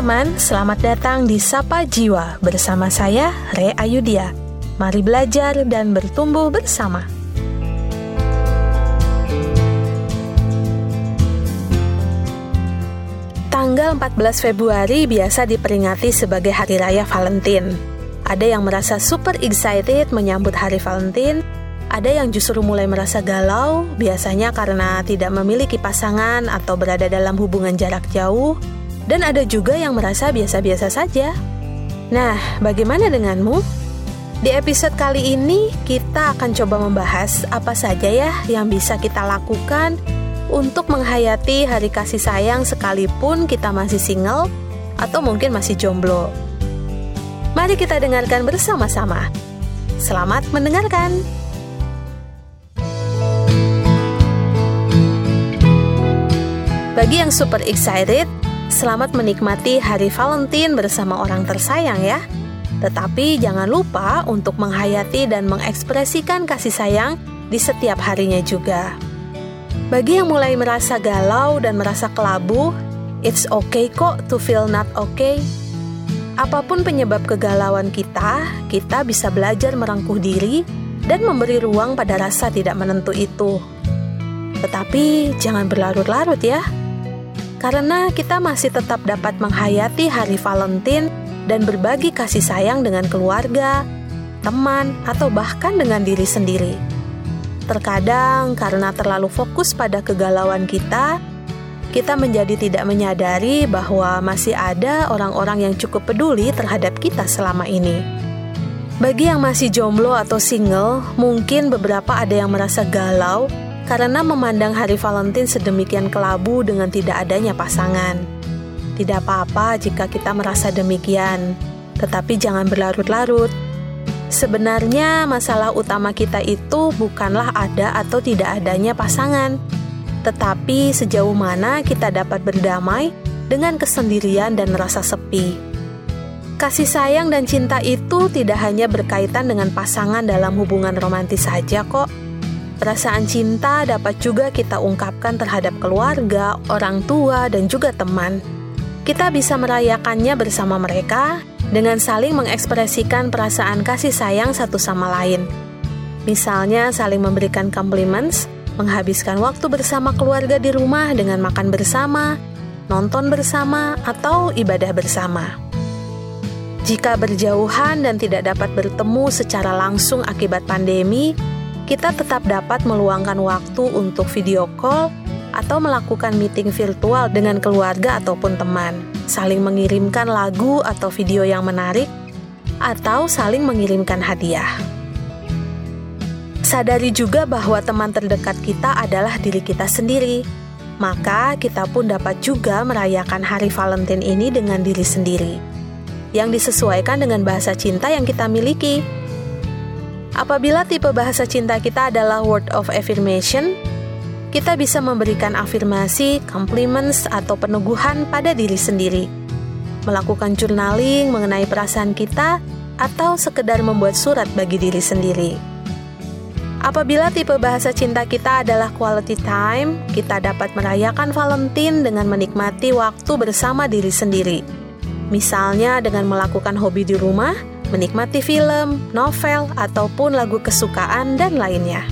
teman-teman, selamat datang di Sapa Jiwa bersama saya, Re Ayudia. Mari belajar dan bertumbuh bersama. Tanggal 14 Februari biasa diperingati sebagai Hari Raya Valentine. Ada yang merasa super excited menyambut Hari Valentine, ada yang justru mulai merasa galau, biasanya karena tidak memiliki pasangan atau berada dalam hubungan jarak jauh, dan ada juga yang merasa biasa-biasa saja. Nah, bagaimana denganmu? Di episode kali ini, kita akan coba membahas apa saja ya yang bisa kita lakukan untuk menghayati hari kasih sayang sekalipun kita masih single atau mungkin masih jomblo. Mari kita dengarkan bersama-sama. Selamat mendengarkan! Bagi yang super excited, selamat menikmati hari Valentine bersama orang tersayang ya. Tetapi jangan lupa untuk menghayati dan mengekspresikan kasih sayang di setiap harinya juga. Bagi yang mulai merasa galau dan merasa kelabu, it's okay kok to feel not okay. Apa pun penyebab kegalauan kita, kita bisa belajar merangkuh diri dan memberi ruang pada rasa tidak menentu itu. Tetapi jangan berlarut-larut ya karena kita masih tetap dapat menghayati hari Valentine dan berbagi kasih sayang dengan keluarga, teman, atau bahkan dengan diri sendiri. Terkadang, karena terlalu fokus pada kegalauan kita, kita menjadi tidak menyadari bahwa masih ada orang-orang yang cukup peduli terhadap kita selama ini. Bagi yang masih jomblo atau single, mungkin beberapa ada yang merasa galau karena memandang hari Valentine sedemikian kelabu dengan tidak adanya pasangan. Tidak apa-apa jika kita merasa demikian, tetapi jangan berlarut-larut. Sebenarnya, masalah utama kita itu bukanlah ada atau tidak adanya pasangan, tetapi sejauh mana kita dapat berdamai dengan kesendirian dan rasa sepi. Kasih sayang dan cinta itu tidak hanya berkaitan dengan pasangan dalam hubungan romantis saja, kok Perasaan cinta dapat juga kita ungkapkan terhadap keluarga, orang tua, dan juga teman. Kita bisa merayakannya bersama mereka dengan saling mengekspresikan perasaan kasih sayang satu sama lain. Misalnya, saling memberikan compliments, menghabiskan waktu bersama keluarga di rumah dengan makan bersama, nonton bersama, atau ibadah bersama. Jika berjauhan dan tidak dapat bertemu secara langsung akibat pandemi, kita tetap dapat meluangkan waktu untuk video call atau melakukan meeting virtual dengan keluarga ataupun teman, saling mengirimkan lagu atau video yang menarik, atau saling mengirimkan hadiah. Sadari juga bahwa teman terdekat kita adalah diri kita sendiri, maka kita pun dapat juga merayakan hari Valentine ini dengan diri sendiri, yang disesuaikan dengan bahasa cinta yang kita miliki Apabila tipe bahasa cinta kita adalah word of affirmation, kita bisa memberikan afirmasi, compliments, atau peneguhan pada diri sendiri. Melakukan journaling mengenai perasaan kita atau sekedar membuat surat bagi diri sendiri. Apabila tipe bahasa cinta kita adalah quality time, kita dapat merayakan Valentine dengan menikmati waktu bersama diri sendiri. Misalnya dengan melakukan hobi di rumah, menikmati film, novel, ataupun lagu kesukaan, dan lainnya.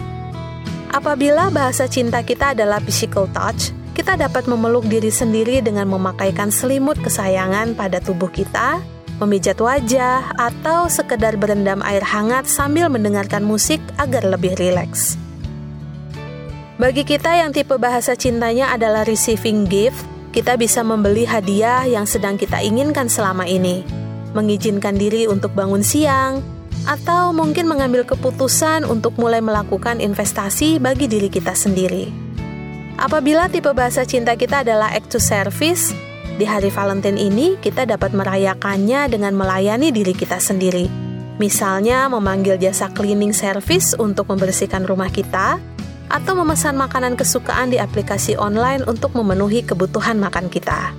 Apabila bahasa cinta kita adalah physical touch, kita dapat memeluk diri sendiri dengan memakaikan selimut kesayangan pada tubuh kita, memijat wajah, atau sekedar berendam air hangat sambil mendengarkan musik agar lebih rileks. Bagi kita yang tipe bahasa cintanya adalah receiving gift, kita bisa membeli hadiah yang sedang kita inginkan selama ini mengizinkan diri untuk bangun siang, atau mungkin mengambil keputusan untuk mulai melakukan investasi bagi diri kita sendiri. Apabila tipe bahasa cinta kita adalah act to service, di hari Valentine ini kita dapat merayakannya dengan melayani diri kita sendiri. Misalnya memanggil jasa cleaning service untuk membersihkan rumah kita, atau memesan makanan kesukaan di aplikasi online untuk memenuhi kebutuhan makan kita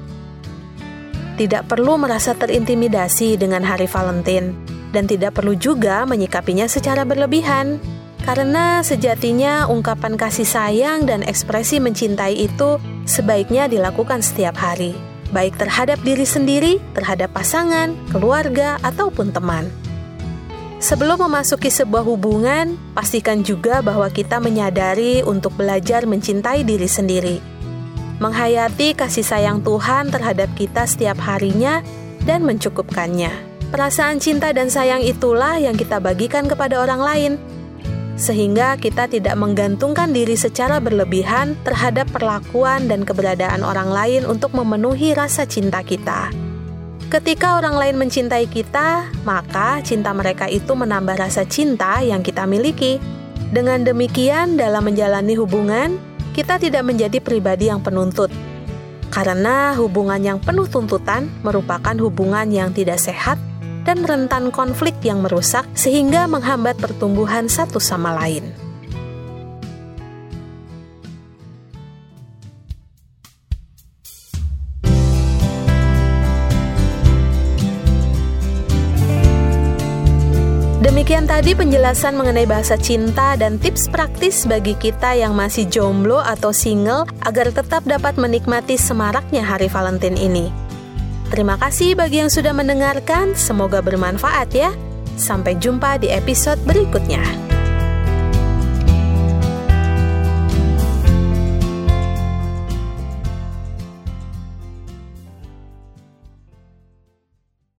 tidak perlu merasa terintimidasi dengan hari Valentine dan tidak perlu juga menyikapinya secara berlebihan. Karena sejatinya ungkapan kasih sayang dan ekspresi mencintai itu sebaiknya dilakukan setiap hari. baik terhadap diri sendiri, terhadap pasangan, keluarga, ataupun teman. Sebelum memasuki sebuah hubungan, pastikan juga bahwa kita menyadari untuk belajar mencintai diri sendiri, menghayati kasih sayang Tuhan terhadap kita setiap harinya, dan mencukupkannya. Perasaan cinta dan sayang itulah yang kita bagikan kepada orang lain sehingga kita tidak menggantungkan diri secara berlebihan terhadap perlakuan dan keberadaan orang lain untuk memenuhi rasa cinta kita. Ketika orang lain mencintai kita, maka cinta mereka itu menambah rasa cinta yang kita miliki. Dengan demikian, dalam menjalani hubungan, kita tidak menjadi pribadi yang penuntut, karena hubungan yang penuh tuntutan merupakan hubungan yang tidak sehat dan rentan konflik yang merusak sehingga menghambat pertumbuhan satu sama lain. Demikian tadi penjelasan mengenai bahasa cinta dan tips praktis bagi kita yang masih jomblo atau single agar tetap dapat menikmati semaraknya hari Valentine ini. Terima kasih bagi yang sudah mendengarkan, semoga bermanfaat ya. Sampai jumpa di episode berikutnya.